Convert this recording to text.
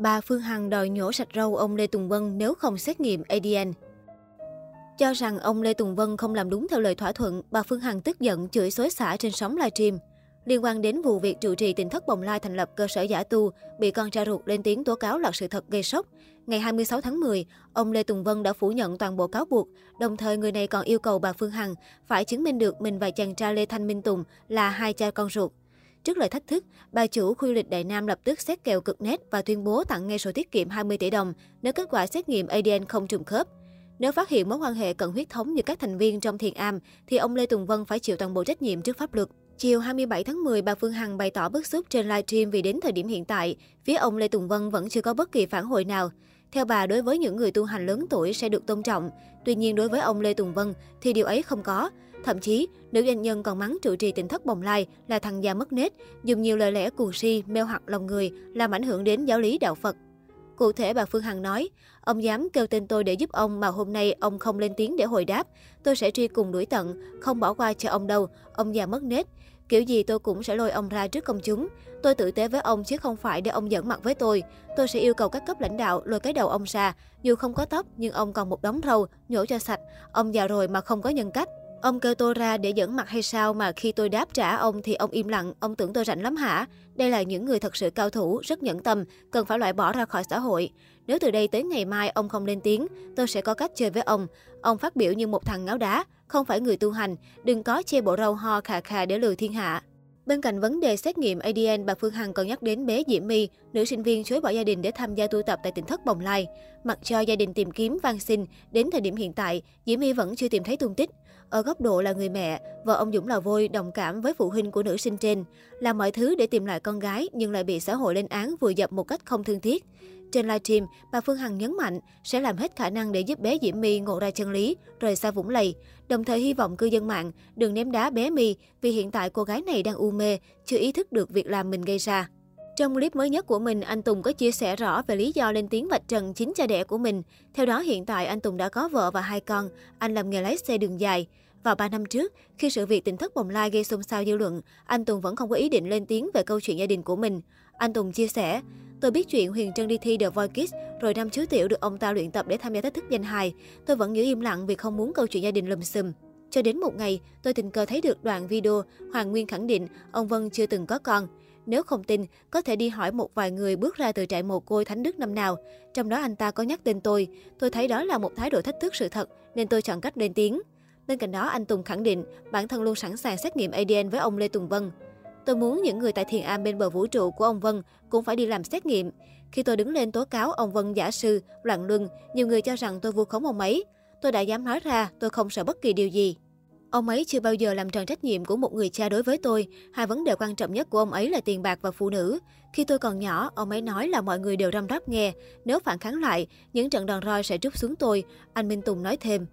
Bà Phương Hằng đòi nhổ sạch râu ông Lê Tùng Vân nếu không xét nghiệm ADN. Cho rằng ông Lê Tùng Vân không làm đúng theo lời thỏa thuận, bà Phương Hằng tức giận chửi xối xả trên sóng livestream. Liên quan đến vụ việc trụ trì tỉnh thất Bồng Lai thành lập cơ sở giả tu, bị con trai ruột lên tiếng tố cáo loạt sự thật gây sốc. Ngày 26 tháng 10, ông Lê Tùng Vân đã phủ nhận toàn bộ cáo buộc, đồng thời người này còn yêu cầu bà Phương Hằng phải chứng minh được mình và chàng trai Lê Thanh Minh Tùng là hai cha con ruột. Trước lời thách thức, bà chủ khu du lịch Đại Nam lập tức xét kèo cực nét và tuyên bố tặng ngay sổ tiết kiệm 20 tỷ đồng nếu kết quả xét nghiệm ADN không trùng khớp. Nếu phát hiện mối quan hệ cận huyết thống như các thành viên trong thiền am, thì ông Lê Tùng Vân phải chịu toàn bộ trách nhiệm trước pháp luật. Chiều 27 tháng 10, bà Phương Hằng bày tỏ bức xúc trên livestream vì đến thời điểm hiện tại, phía ông Lê Tùng Vân vẫn chưa có bất kỳ phản hồi nào. Theo bà, đối với những người tu hành lớn tuổi sẽ được tôn trọng. Tuy nhiên, đối với ông Lê Tùng Vân thì điều ấy không có. Thậm chí, nữ doanh nhân còn mắng trụ trì tỉnh thất Bồng Lai là thằng già mất nết, dùng nhiều lời lẽ cuồng si, mêu hoặc lòng người, làm ảnh hưởng đến giáo lý đạo Phật. Cụ thể bà Phương Hằng nói, ông dám kêu tên tôi để giúp ông mà hôm nay ông không lên tiếng để hồi đáp. Tôi sẽ truy cùng đuổi tận, không bỏ qua cho ông đâu, ông già mất nết. Kiểu gì tôi cũng sẽ lôi ông ra trước công chúng. Tôi tử tế với ông chứ không phải để ông dẫn mặt với tôi. Tôi sẽ yêu cầu các cấp lãnh đạo lôi cái đầu ông ra. Dù không có tóc nhưng ông còn một đống râu, nhổ cho sạch. Ông già rồi mà không có nhân cách. Ông kêu tôi ra để dẫn mặt hay sao mà khi tôi đáp trả ông thì ông im lặng, ông tưởng tôi rảnh lắm hả? Đây là những người thật sự cao thủ, rất nhẫn tâm, cần phải loại bỏ ra khỏi xã hội. Nếu từ đây tới ngày mai ông không lên tiếng, tôi sẽ có cách chơi với ông. Ông phát biểu như một thằng ngáo đá, không phải người tu hành, đừng có chê bộ râu ho khà khà để lừa thiên hạ. Bên cạnh vấn đề xét nghiệm ADN, bà Phương Hằng còn nhắc đến bé Diễm My, nữ sinh viên chối bỏ gia đình để tham gia tu tập tại tỉnh thất Bồng Lai. Mặc cho gia đình tìm kiếm van xin, đến thời điểm hiện tại, Diễm My vẫn chưa tìm thấy tung tích. Ở góc độ là người mẹ, vợ ông Dũng là Vôi đồng cảm với phụ huynh của nữ sinh trên, làm mọi thứ để tìm lại con gái nhưng lại bị xã hội lên án vùi dập một cách không thương tiếc. Trên livestream, bà Phương Hằng nhấn mạnh sẽ làm hết khả năng để giúp bé Diễm My ngộ ra chân lý, rời xa vũng lầy. Đồng thời hy vọng cư dân mạng đừng ném đá bé My vì hiện tại cô gái này đang u mê, chưa ý thức được việc làm mình gây ra. Trong clip mới nhất của mình, anh Tùng có chia sẻ rõ về lý do lên tiếng vạch trần chính cha đẻ của mình. Theo đó, hiện tại anh Tùng đã có vợ và hai con. Anh làm nghề lái xe đường dài. Vào 3 năm trước, khi sự việc tỉnh thất bồng lai gây xôn xao dư luận, anh Tùng vẫn không có ý định lên tiếng về câu chuyện gia đình của mình. Anh Tùng chia sẻ, Tôi biết chuyện Huyền Trân đi thi The Voice Kids, rồi năm chú Tiểu được ông ta luyện tập để tham gia thách thức danh hài. Tôi vẫn giữ im lặng vì không muốn câu chuyện gia đình lùm xùm. Cho đến một ngày, tôi tình cờ thấy được đoạn video Hoàng Nguyên khẳng định ông Vân chưa từng có con. Nếu không tin, có thể đi hỏi một vài người bước ra từ trại mồ côi Thánh Đức năm nào. Trong đó anh ta có nhắc tên tôi. Tôi thấy đó là một thái độ thách thức sự thật, nên tôi chọn cách lên tiếng. Bên cạnh đó, anh Tùng khẳng định bản thân luôn sẵn sàng xét nghiệm ADN với ông Lê Tùng Vân. Tôi muốn những người tại thiền am bên bờ vũ trụ của ông Vân cũng phải đi làm xét nghiệm. Khi tôi đứng lên tố cáo ông Vân giả sư, loạn luân, nhiều người cho rằng tôi vu khống ông ấy. Tôi đã dám nói ra, tôi không sợ bất kỳ điều gì. Ông ấy chưa bao giờ làm tròn trách nhiệm của một người cha đối với tôi. Hai vấn đề quan trọng nhất của ông ấy là tiền bạc và phụ nữ. Khi tôi còn nhỏ, ông ấy nói là mọi người đều răm rắp nghe. Nếu phản kháng lại, những trận đòn roi sẽ trút xuống tôi. Anh Minh Tùng nói thêm.